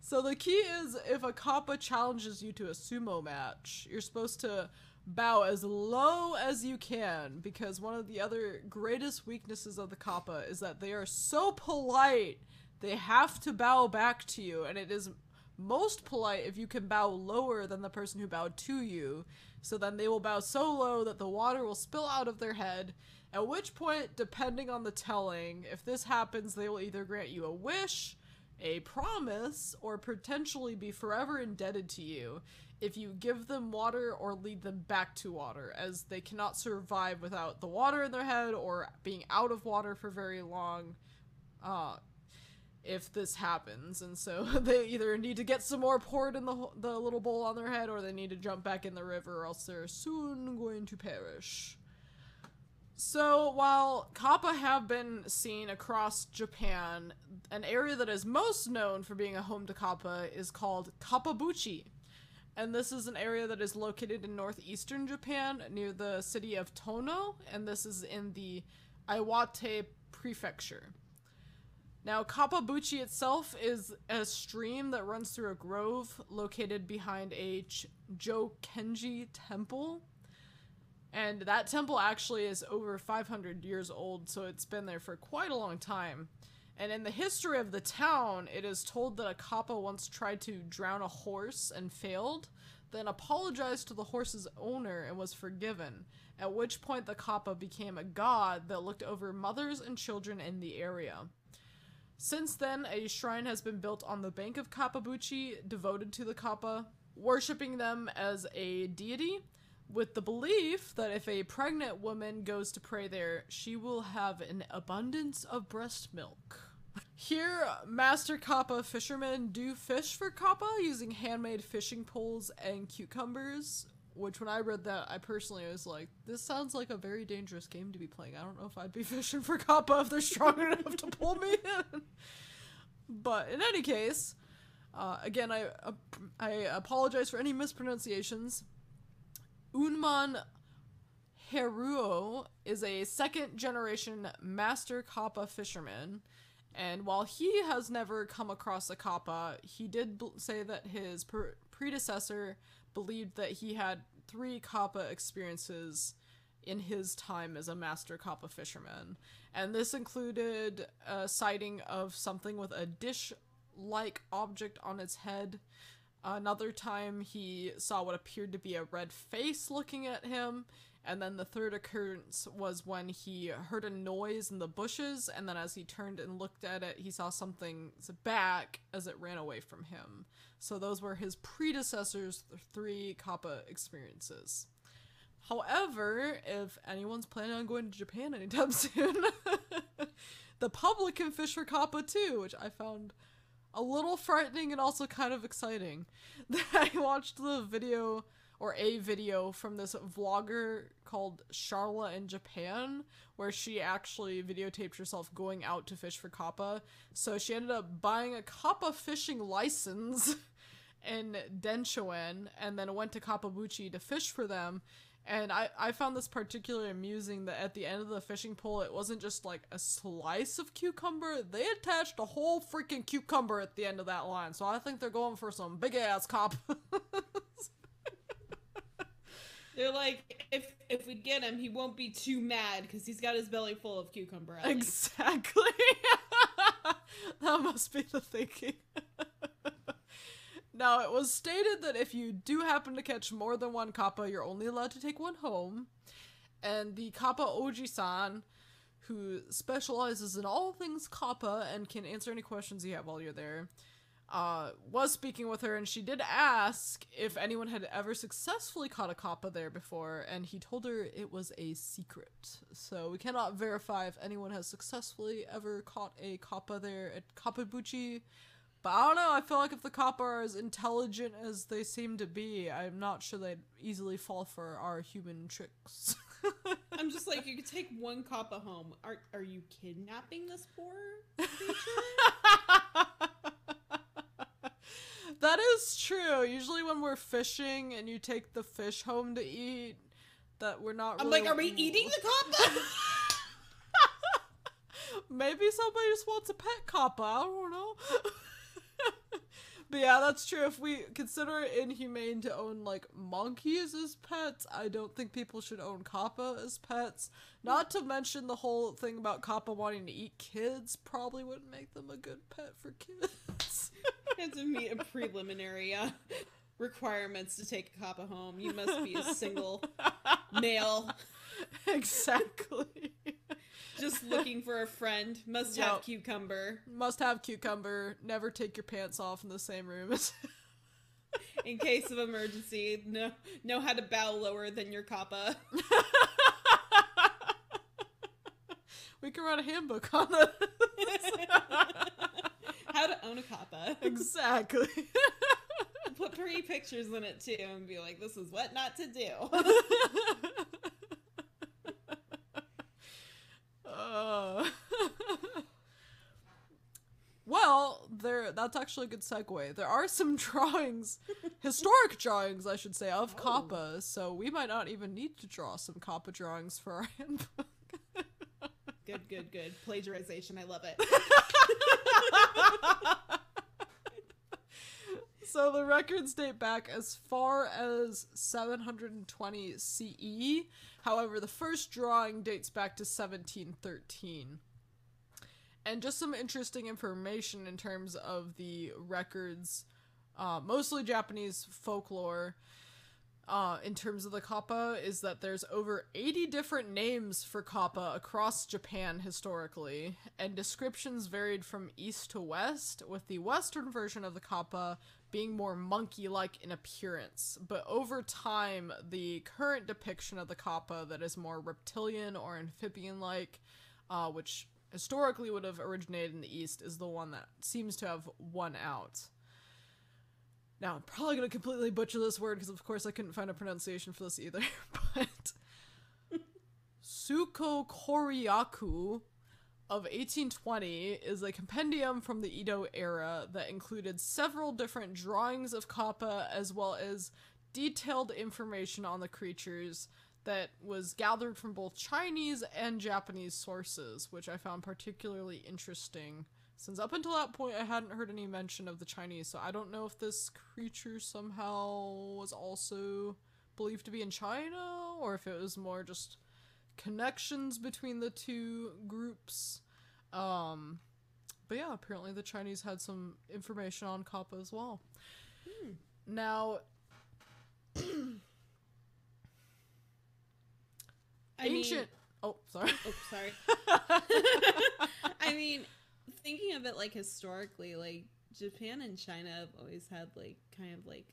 so the key is if a kappa challenges you to a sumo match, you're supposed to bow as low as you can because one of the other greatest weaknesses of the kappa is that they are so polite they have to bow back to you and it is most polite if you can bow lower than the person who bowed to you so then they will bow so low that the water will spill out of their head at which point depending on the telling if this happens they will either grant you a wish a promise or potentially be forever indebted to you if you give them water or lead them back to water, as they cannot survive without the water in their head or being out of water for very long. Uh, if this happens, and so they either need to get some more poured in the the little bowl on their head, or they need to jump back in the river, or else they're soon going to perish. So, while kappa have been seen across Japan, an area that is most known for being a home to kappa is called Kappabuchi and this is an area that is located in northeastern Japan near the city of Tono, and this is in the Iwate prefecture. Now, Kappabuchi itself is a stream that runs through a grove located behind a Ch- Jokenji temple. And that temple actually is over 500 years old, so it's been there for quite a long time. And in the history of the town, it is told that a kappa once tried to drown a horse and failed, then apologized to the horse's owner and was forgiven, at which point the kappa became a god that looked over mothers and children in the area. Since then, a shrine has been built on the bank of Kappabuchi devoted to the kappa, worshipping them as a deity, with the belief that if a pregnant woman goes to pray there, she will have an abundance of breast milk. Here, Master Kappa fishermen do fish for Kappa using handmade fishing poles and cucumbers. Which, when I read that, I personally was like, this sounds like a very dangerous game to be playing. I don't know if I'd be fishing for Kappa if they're strong enough to pull me in. But in any case, uh, again, I, uh, I apologize for any mispronunciations. Unman Haruo is a second generation Master Kappa fisherman and while he has never come across a kappa, he did say that his predecessor believed that he had three kappa experiences in his time as a master kappa fisherman. And this included a sighting of something with a dish like object on its head. Another time, he saw what appeared to be a red face looking at him. And then the third occurrence was when he heard a noise in the bushes, and then as he turned and looked at it, he saw something's back as it ran away from him. So those were his predecessors' three Kappa experiences. However, if anyone's planning on going to Japan anytime soon, the public can fish for Kappa too, which I found a little frightening and also kind of exciting. I watched the video or a video from this vlogger called Charla in Japan, where she actually videotaped herself going out to fish for kappa. So she ended up buying a kappa fishing license in Denshoen and then went to Kappabuchi to fish for them. And I, I found this particularly amusing that at the end of the fishing pole, it wasn't just like a slice of cucumber. They attached a whole freaking cucumber at the end of that line. So I think they're going for some big ass cop. They're like, if if we get him, he won't be too mad because he's got his belly full of cucumber. exactly. that must be the thinking. now, it was stated that if you do happen to catch more than one kappa, you're only allowed to take one home. And the kappa Oji-san, who specializes in all things kappa and can answer any questions you have while you're there, uh, was speaking with her, and she did ask if anyone had ever successfully caught a kappa there before, and he told her it was a secret. So we cannot verify if anyone has successfully ever caught a kappa there at Kappabuchi. But I don't know, I feel like if the kappa are as intelligent as they seem to be, I'm not sure they'd easily fall for our human tricks. I'm just like, you could take one kappa home. Are are you kidnapping this poor creature? that is true. Usually when we're fishing and you take the fish home to eat, that we're not. I'm really- like, are we eating the kappa? Maybe somebody just wants a pet kappa. I don't know. But yeah, that's true. If we consider it inhumane to own like monkeys as pets, I don't think people should own kappa as pets. Not to mention the whole thing about kappa wanting to eat kids probably wouldn't make them a good pet for kids. You have to meet a preliminary uh, requirements to take a kappa home. You must be a single male, exactly. Just looking for a friend. Must have Yep. cucumber Must have cucumber. Never take your pants off in the same room as. in case of emergency. Know know how to bow lower than your kappa. we can write a handbook on that. how to own a kappa. exactly. Put pretty pictures in it too, and be like, "This is what not to do." Uh, well, there. That's actually a good segue. There are some drawings, historic drawings, I should say, of Oh. kappa. So we might not even need to draw some kappa drawings for our handbook. good, good, good. Plagiarization. I love it. So the records date back as far as 720 CE. However, the first drawing dates back to 1713. And just some interesting information in terms of the records, uh, mostly Japanese folklore. Uh, in terms of the kappa, is that there's over 80 different names for kappa across Japan historically, and descriptions varied from east to west, with the western version of the kappa being more monkey like in appearance. But over time, the current depiction of the kappa that is more reptilian or amphibian like, uh, which historically would have originated in the east, is the one that seems to have won out. Now, I'm probably going to completely butcher this word because, of course, I couldn't find a pronunciation for this either. But Suko Koryaku of 1820 is a compendium from the Edo era that included several different drawings of kappa as well as detailed information on the creatures that was gathered from both Chinese and Japanese sources, which I found particularly interesting. Since up until that point, I hadn't heard any mention of the Chinese, so I don't know if this creature somehow was also believed to be in China, or if it was more just connections between the two groups. Um, but yeah, apparently the Chinese had some information on Kappa as well. Now, I ancient. Mean, oh, sorry. oh, sorry. I mean, thinking of it like historically, like Japan and China have always had like kind of like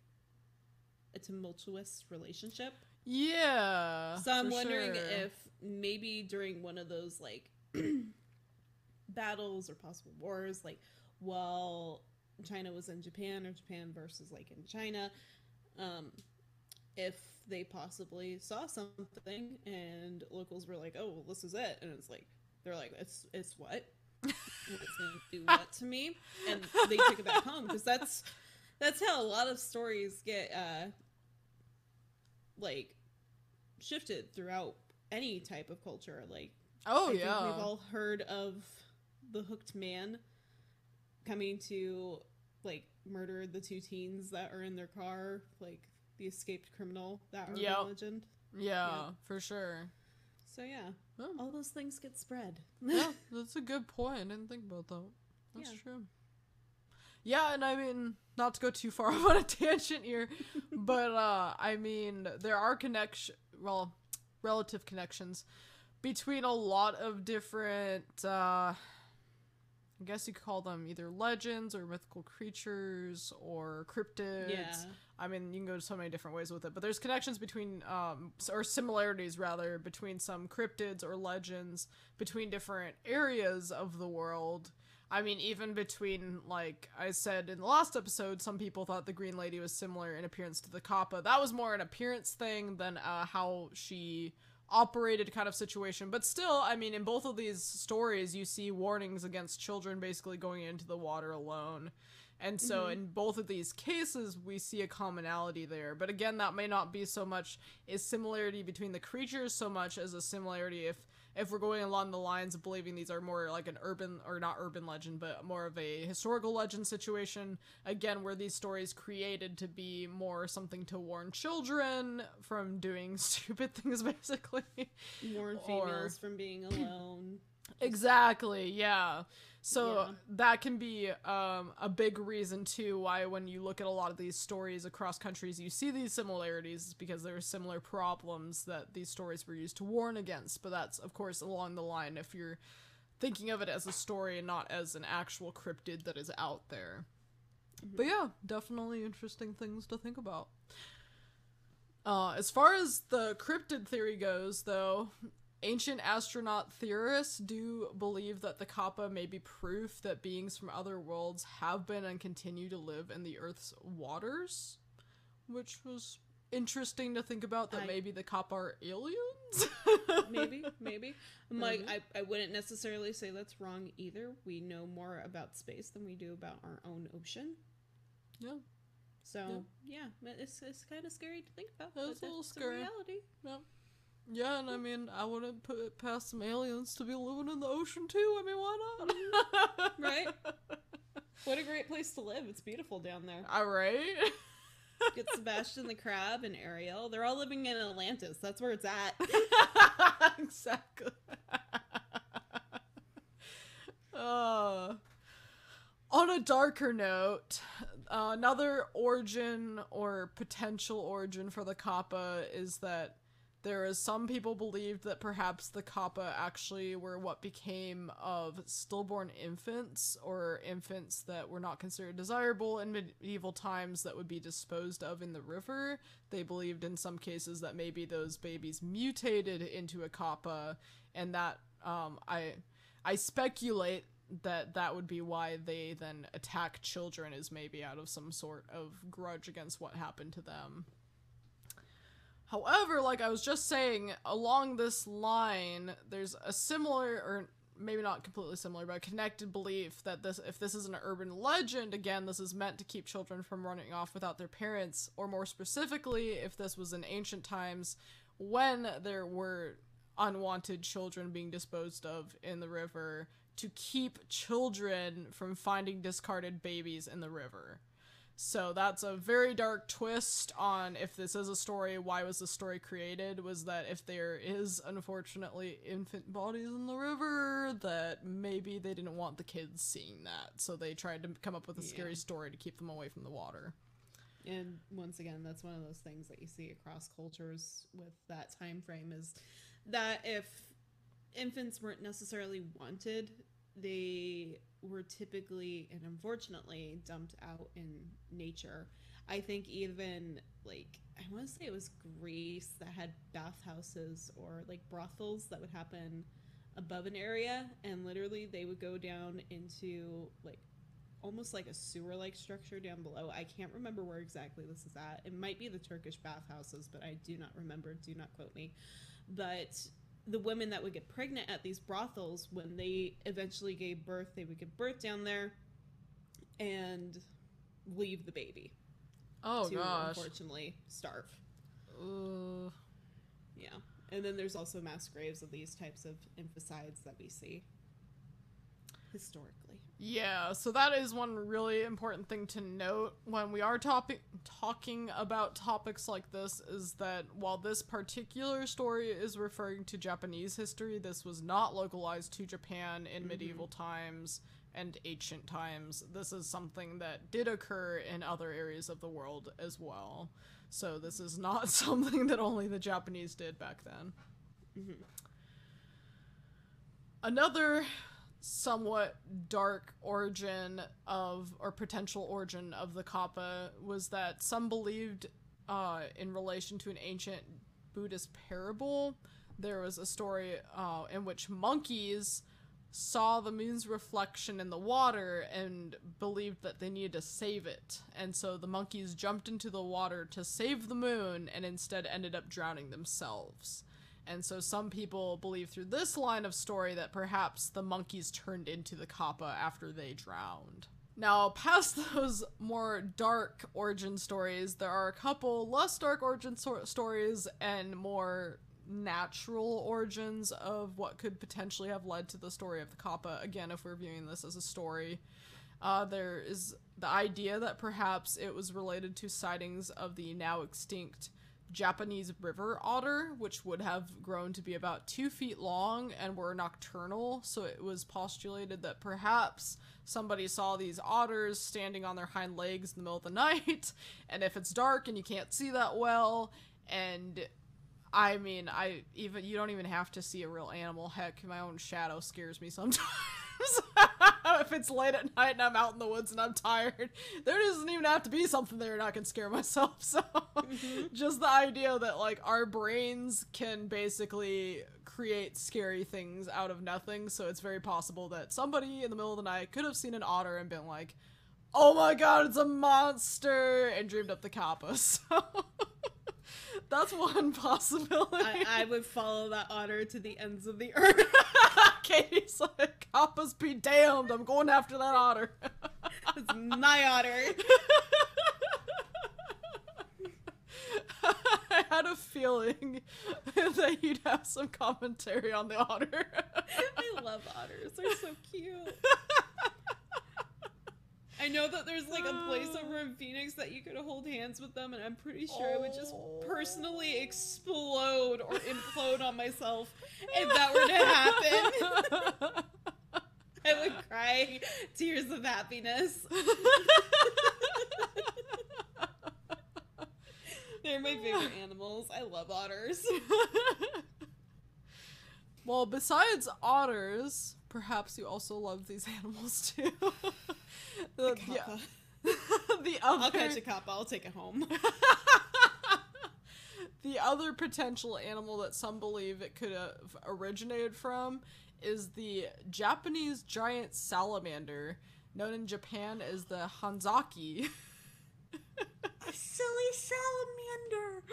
a tumultuous relationship. Yeah. So I'm wondering sure. if maybe during one of those like battles or possible wars, like while China was in Japan or Japan versus like in China, um, if they possibly saw something and locals were like, "Oh, well, this is it," and it's like they're like, "It's it's what? it's gonna do what to me?" And they took it back home because that's that's how a lot of stories get uh like shifted throughout any type of culture. Like, Oh I yeah. we've all heard of the hooked man coming to like murder the two teens that are in their car, like the escaped criminal, that urban Yep. legend. yeah, for sure. So yeah, Oh. all those things get spread. yeah, that's a good point. I didn't think about that. That's Yeah. true. Yeah, and I mean, not to go too far off on a tangent here, but uh I mean, there are connection, well, relative connections between a lot of different uh I guess you could call them either legends or mythical creatures or cryptids. yeah, I mean, you can go so many different ways with it, but there's connections between, um, or similarities rather, between some cryptids or legends between different areas of the world. I mean, even between, like I said in the last episode, some people thought the Green Lady was similar in appearance to the Kappa. That was more an appearance thing than uh, how she operated kind of situation. But still, I mean, in both of these stories, you see warnings against children basically going into the water alone. And so mm-hmm. in both of these cases, we see a commonality there. But again, that may not be so much a similarity between the creatures so much as a similarity if if we're going along the lines of believing these are more like an urban or not urban legend, but more of a historical legend situation. Again, where these stories created to be more something to warn children from doing stupid things, basically. warn Or- females from being alone. Exactly, yeah. So Yeah. that can be um, a big reason too why when you look at a lot of these stories across countries, you see these similarities because there are similar problems that these stories were used to warn against. But that's of course along the line if you're thinking of it as a story and not as an actual cryptid that is out there. But yeah, definitely interesting things to think about. Uh, as far as the cryptid theory goes, though, ancient astronaut theorists do believe that the Kappa may be proof that beings from other worlds have been and continue to live in the Earth's waters, which was interesting to think about that I- maybe the Kappa are aliens. maybe, maybe. I'm like, Maybe. I, I wouldn't necessarily say that's wrong either. We know more about space than we do about our own ocean. Yeah. So yeah, but it's it's kind of scary to think about. It's a little scary. reality. Yeah. Yeah, and I mean, I wouldn't put it past some aliens to be living in the ocean too. I mean, why not? Right? What a great place to live. It's beautiful down there. All right. Get Sebastian the crab and Ariel. They're all living in Atlantis. That's where it's at. exactly. uh, on a darker note, uh, another origin or potential origin for the Kappa is that there is some people believed that perhaps the Kappa actually were what became of stillborn infants or infants that were not considered desirable in medieval times that would be disposed of in the river. They believed in some cases that maybe those babies mutated into a Kappa, and that um, I I speculate that that would be why they then attack children is maybe out of some sort of grudge against what happened to them. However, like I was just saying, along this line, there's a similar, or maybe not completely similar, but connected belief that this, if this is an urban legend, again, this is meant to keep children from running off without their parents, or more specifically, if this was in ancient times when there were unwanted children being disposed of in the river to keep children from finding discarded babies in the river. So that's a very dark twist on if this is a story, why was the story created? Was that if there is unfortunately infant bodies in the river, that maybe they didn't want the kids seeing that. So they tried to come up with a scary story to keep them away from the water. And once again, that's one of those things that you see across cultures with that time frame is that if infants weren't necessarily wanted, they were typically and unfortunately dumped out in nature. I think even like I want to say it was Greece that had bathhouses or like brothels that would happen above an area and literally they would go down into like almost like a sewer like structure down below. I can't remember where exactly this is at. It might be the Turkish bathhouses, but I do not remember. Do not quote me. But the women that would get pregnant at these brothels, when they eventually gave birth, they would give birth down there and leave the baby Oh to gosh. unfortunately starve. Uh, Yeah. And then there's also mass graves of these types of infanticides that we see historically. Yeah, so that is one really important thing to note when we are topic- talking about topics like this is that while this particular story is referring to Japanese history, this was not localized to Japan in mm-hmm. medieval times and ancient times. This is something that did occur in other areas of the world as well. So this is not something that only the Japanese did back then. Mm-hmm. Another somewhat dark origin of or potential origin of the kappa was that some believed uh, in relation to an ancient buddhist parable. There was a story uh, in which monkeys saw the moon's reflection in the water and believed that they needed to save it. And so the monkeys jumped into the water to save the moon and instead ended up drowning themselves and so some people believe through this line of story that perhaps the monkeys turned into the kappa after they drowned. Now, past those more dark origin stories, there are a couple less dark origin so- stories and more natural origins of what could potentially have led to the story of the kappa. Again, if we're viewing this as a story, uh, there is the idea that perhaps it was related to sightings of the now extinct Japanese river otter, which would have grown to be about two feet long and were nocturnal. So it was postulated that perhaps somebody saw these otters standing on their hind legs in the middle of the night. And if it's dark and you can't see that well, and I mean, I even you don't even have to see a real animal. Heck, my own shadow scares me sometimes. if it's late at night and I'm out in the woods and I'm tired, there doesn't even have to be something there and I can scare myself. So, mm-hmm. just the idea that like our brains can basically create scary things out of nothing. So it's very possible that somebody in the middle of the night could have seen an otter and been like, "Oh my god, it's a monster!" and dreamed up the kappa. So. That's one possibility. I, I would follow that otter to the ends of the earth. Kaitie's like, Kappas be damned, I'm going after that otter. it's my otter. I had a feeling that you'd have some commentary on the otter. I love otters. They're so cute. I know that there's like a place um. over in Phoenix that you could hold hands with them, and I'm pretty sure I would just Oh. personally explode or implode on myself if that were to happen. I would cry tears of happiness. They're my favorite animals. I love otters. well, besides otters, perhaps you also love these animals too. the, the, the other I'll catch a kappa. I'll take it home. the other potential animal that some believe it could have originated from is the Japanese giant salamander, known in Japan as the Hanzaki. A silly salamander.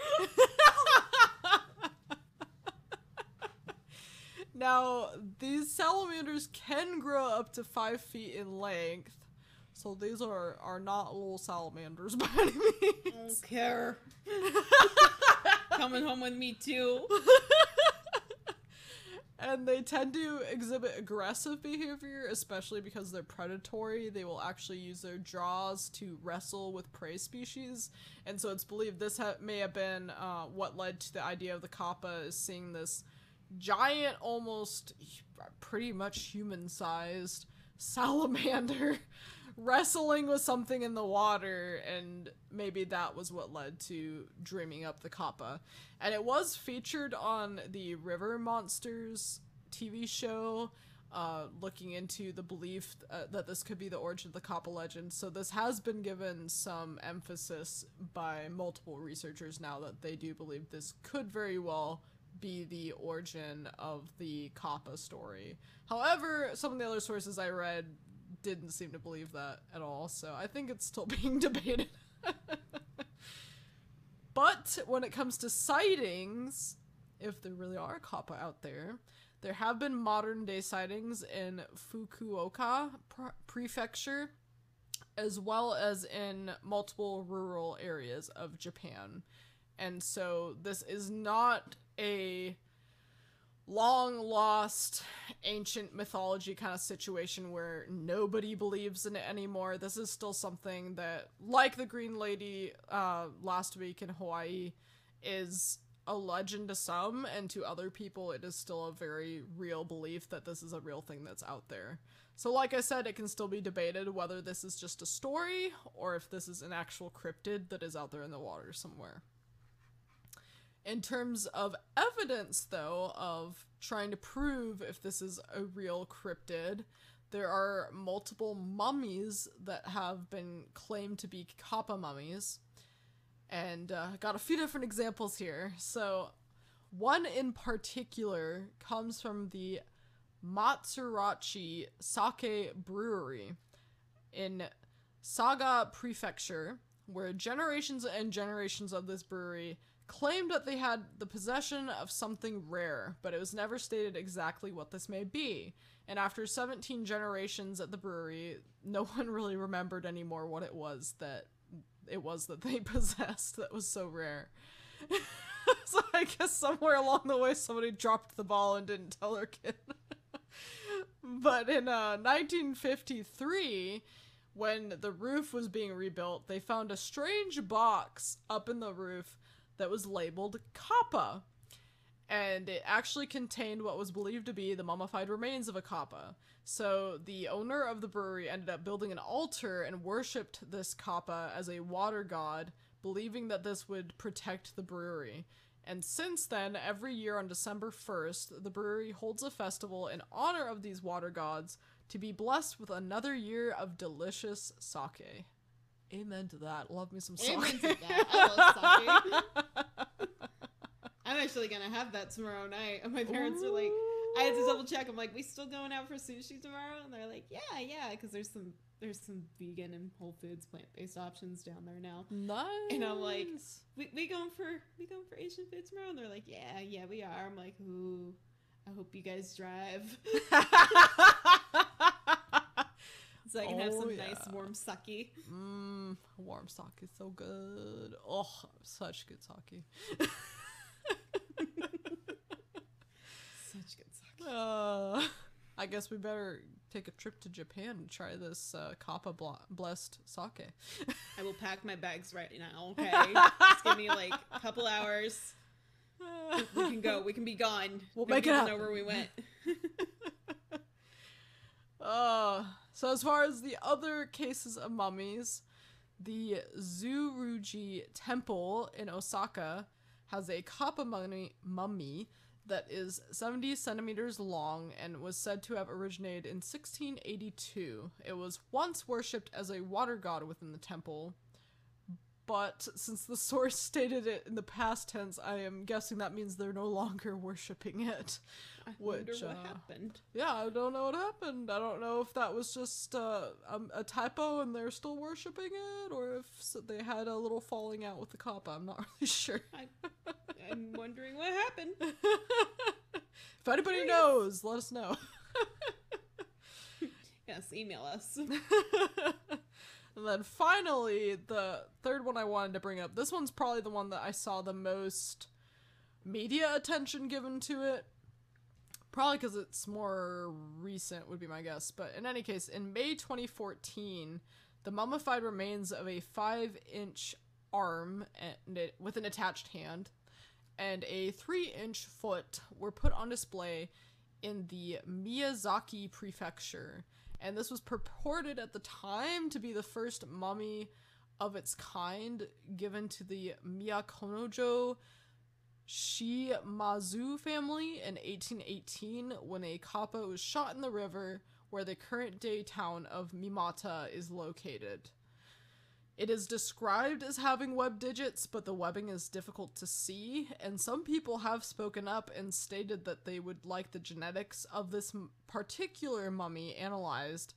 now, these salamanders can grow up to five feet in length, so these are, are not little salamanders by any means. Don't care. Coming home with me too. and they tend to exhibit aggressive behavior, especially because they're predatory. They will actually use their jaws to wrestle with prey species, and so it's believed this ha- may have been uh, what led to the idea of the kappa is seeing this giant, almost pretty much human-sized salamander wrestling with something in the water and maybe that was what led to dreaming up the kappa. And it was featured on the river monsters tv show uh, looking into the belief uh, that this could be the origin of the kappa legend. So this has been given some emphasis by multiple researchers now that they do believe this could very well be the origin of the kappa story. However some of the other sources i read didn't seem to believe that at all, so I think it's still being debated. but when it comes to sightings, if there really are kappa out there, there have been modern day sightings in Fukuoka pre- prefecture as well as in multiple rural areas of Japan. And so this is not a long lost ancient mythology kind of situation where nobody believes in it anymore. This is still something that, like the Green Lady uh, last week in Hawaii, is a legend to some, and to other people, it is still a very real belief that this is a real thing that's out there. So, like I said, it can still be debated whether this is just a story or if this is an actual cryptid that is out there in the water somewhere. In terms of evidence, though, of trying to prove if this is a real cryptid, there are multiple mummies that have been claimed to be Kappa mummies. And uh, got a few different examples here. So, one in particular comes from the Matsuuraichi Sake Brewery in Saga Prefecture, where generations and generations of this brewery claimed that they had the possession of something rare, but it was never stated exactly what this may be. And after 17 generations at the brewery, no one really remembered anymore what it was that it was that they possessed that was so rare. so I guess somewhere along the way somebody dropped the ball and didn't tell their kid. but in uh, 1953, when the roof was being rebuilt, they found a strange box up in the roof that was labeled Kappa. And it actually contained what was believed to be the mummified remains of a Kappa. So the owner of the brewery ended up building an altar and worshipped this Kappa as a water god, believing that this would protect the brewery. And since then, every year on December 1st, the brewery holds a festival in honor of these water gods to be blessed with another year of delicious sake. Amen to that. Love me some sake. Amen to that. I love sake. I'm actually gonna have that tomorrow night. And my parents are like, I had to double check. I'm like, we still going out for sushi tomorrow? And they're like, yeah, yeah, because there's some there's some vegan and Whole Foods plant based options down there now. Nice. And I'm like, we, we going for we going for Asian food tomorrow? And they're like, yeah, yeah, we are. I'm like, ooh, I hope you guys drive. so I can have Oh, some yeah. nice warm sake. Mmm, warm sake is so good. Oh, such good sake. Such good sake. Uh, I guess we better take a trip to Japan and try this uh, Kappa bl- blessed sake. I will pack my bags right now, okay? Just give me like a couple hours. We can go. We can be gone. We'll Nobody make it will know where we went. Uh, so as far as the other cases of mummies, the Zuiryuji Temple in Osaka has a Kappa mummy, mummy that is 70 centimeters long and was said to have originated in 1682. It was once worshipped as a water god within the temple, but since the source stated it in the past tense, I am guessing that means they're no longer worshipping it. I wonder what uh, happened. Yeah, I don't know what happened. I don't know if that was just uh, um, a typo and they're still worshipping it, or if they had a little falling out with the Kappa. I'm not really sure. I, I'm wondering what happened. if anybody knows, let us know. Yes, email us. and then finally, the third one I wanted to bring up. This one's probably the one that I saw the most media attention given to it. Probably because it's more recent, would be my guess. But in any case, in May 2014, the mummified remains of a five inch arm and it, with an attached hand and a three inch foot were put on display in the Miyazaki prefecture. And this was purported at the time to be the first mummy of its kind given to the Miyakonojo Shimazu family in 1818 when a kappa was shot in the river where the current day town of Mimata is located. It is described as having web digits, but the webbing is difficult to see, and some people have spoken up and stated that they would like the genetics of this particular mummy analyzed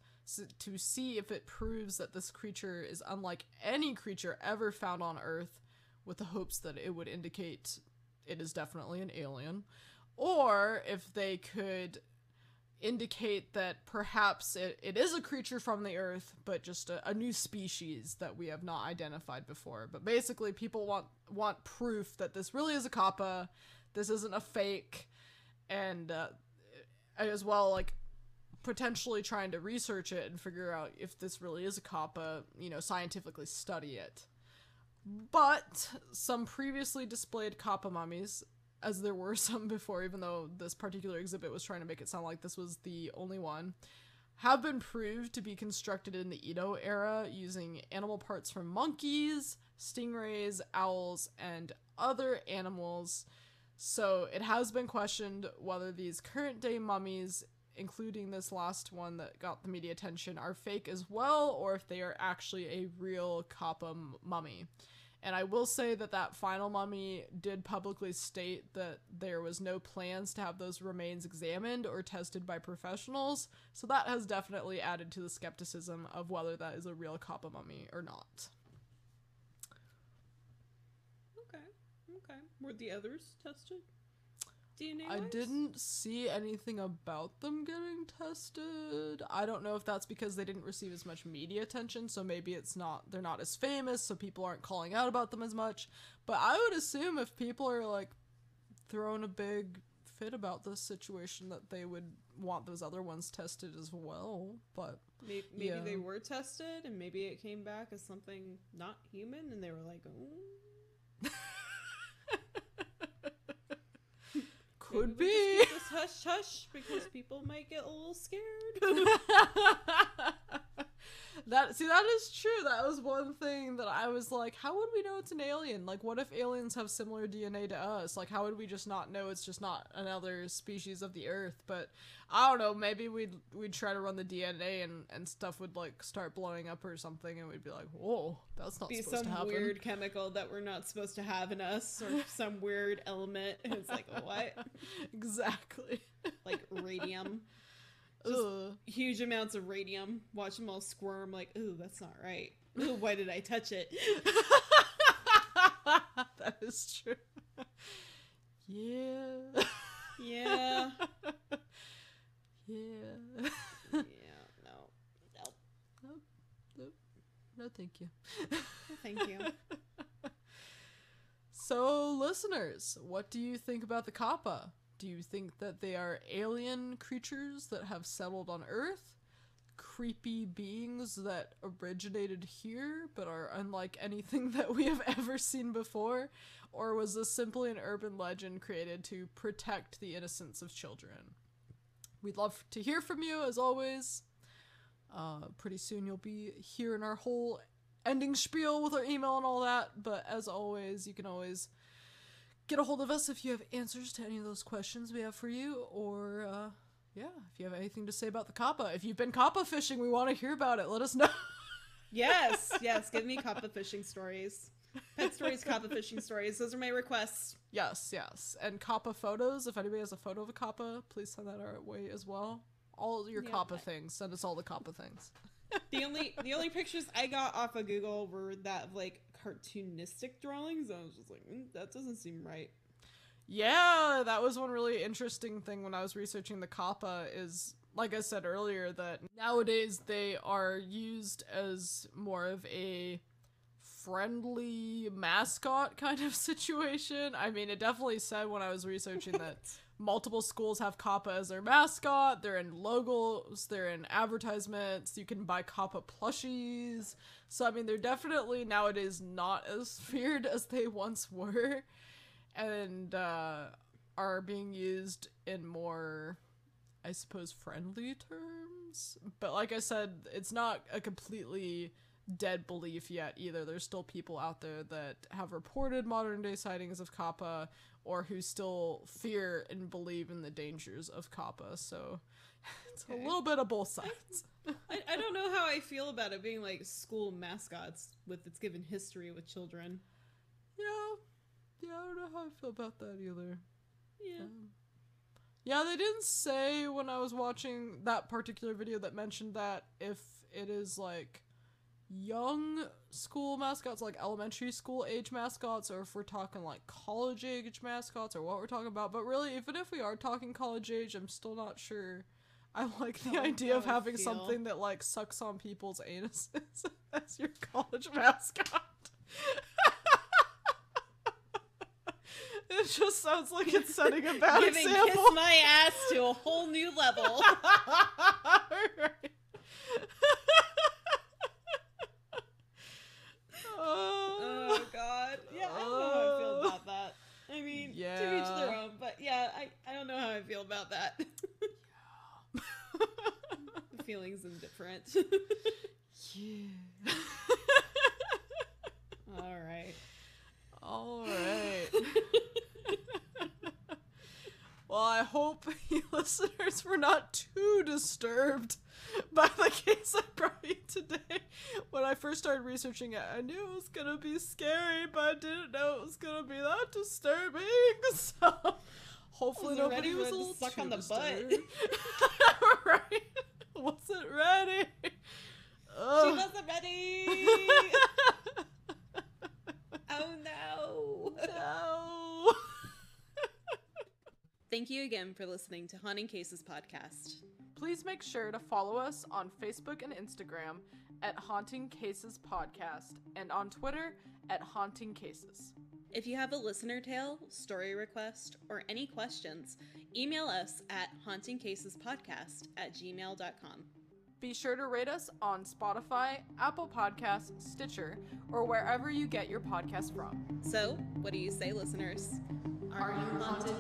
to see if it proves that this creature is unlike any creature ever found on Earth, with the hopes that it would indicate it is definitely an alien, or if they could indicate that perhaps it, it is a creature from the earth but just a, a new species that we have not identified before but basically people want want proof that this really is a kappa this isn't a fake, and uh, as well like potentially trying to research it and figure out if this really is a kappa, you know, scientifically study it. But some previously displayed kappa mummies, as there were some before, even though this particular exhibit was trying to make it sound like this was the only one, have been proved to be constructed in the Edo era using animal parts from monkeys, stingrays, owls, and other animals. So it has been questioned whether these current day mummies, including this last one that got the media attention, are fake as well, or if they are actually a real Kappa mummy. And I will say that that final mummy did publicly state that there was no plans to have those remains examined or tested by professionals, so that has definitely added to the skepticism of whether that is a real Kappa mummy or not. Okay. Okay. Were the others tested? I didn't see anything about them getting tested. I don't know if that's because they didn't receive as much media attention, so maybe it's not they're not as famous, so people aren't calling out about them as much. But I would assume if people are like throwing a big fit about this situation that they would want those other ones tested as well. But Maybe, maybe Yeah. they were tested, and maybe it came back as something not human, and they were like, "Oh, could be. just keep hush hush because people might get a little scared." that see that is true. That was one thing that I was like, how would we know it's an alien? Like what if aliens have similar DNA to us? Like how would we just not know it's just not another species of the earth? But I don't know, maybe we'd we'd try to run the DNA and and stuff would like start blowing up or something and we'd be like, "Whoa, that's not Be supposed some to happen." weird chemical that we're not supposed to have in us, or some weird element. And it's like, what? exactly. Like radium. Just- Huge amounts of radium. Watch them all squirm. Like, ooh, that's not right. Ooh, why did I touch it? that is true. yeah. Yeah. yeah. yeah. No. No. No, thank you. Thank you. So, listeners, what do you think about the Kappa? Do you think that they are alien creatures that have settled on Earth? Creepy beings that originated here but are unlike anything that we have ever seen before? Or was this simply an urban legend created to protect the innocence of children? We'd love to hear from you as always. Uh, pretty soon you'll be hearing our whole ending spiel with our email and all that. But as always, you can always get a hold of us if you have answers to any of those questions we have for you, or uh, yeah, if you have anything to say about the kappa. If you've been kappa fishing, we want to hear about it. Let us know. Yes, yes. Give me kappa fishing stories. Pet stories, kappa fishing stories. Those are my requests. yes, yes, and kappa photos. If anybody has a photo of a kappa, please send that our way as well. All your Yeah. kappa things. Send us all the kappa things. The only the only pictures I got off of Google were that of like cartoonistic drawings. I was just like, mm, that doesn't seem right. Yeah, that was one really interesting thing when I was researching the kappa is like I said earlier that nowadays they are used as more of a friendly mascot kind of situation. I mean, it definitely said when I was researching that multiple schools have kappa as their mascot. They're in logos, they're in advertisements. You can buy kappa plushies. So I mean, they're definitely nowadays not as feared as they once were and uh, are being used in more, I suppose, friendly terms. But like I said, it's not a completely dead belief yet either. There's still people out there that have reported modern day sightings of Kappa or who still fear and believe in the dangers of Kappa. So it's Okay. a little bit of both sides. I, I don't know how I feel about it being like school mascots with its given history with children. yeah. Yeah, I don't know how I feel about that either. Yeah. Um, yeah, they didn't say when I was watching that particular video that mentioned that if it is like young school mascots, like elementary school age mascots, or if we're talking like college age mascots, or what we're talking about. But really, even if we are talking college age, I'm still not sure. I like the idea of having feel. something that like sucks on people's anuses as your college mascot. It just sounds like it's setting a bad Giving example. kiss my ass to a whole new level. oh god. Yeah, I don't know how I feel about that. I mean, to each their Yeah. own, but yeah, I, I don't know how I feel about that. the feeling's indifferent. yeah. All right. All right. well, I hope you listeners were not too disturbed by the case I brought you today. When I first started researching it, I knew it was gonna be scary, but I didn't know it was gonna be that disturbing. So hopefully Was nobody was a for it to little suck on the butt? right? Wasn't ready. She wasn't ready. oh no. no. Thank you again for listening to Haunting Cases podcast. Please make sure to follow us on Facebook and Instagram at Haunting Cases Podcast and on Twitter at Haunting Cases. If you have a listener tale, story request, or any questions, email us at hauntingcasespodcast at gmail.com. Be sure to rate us on Spotify, Apple Podcasts, Stitcher, or wherever you get your podcast from. So, what do you say, listeners? Are, you haunted?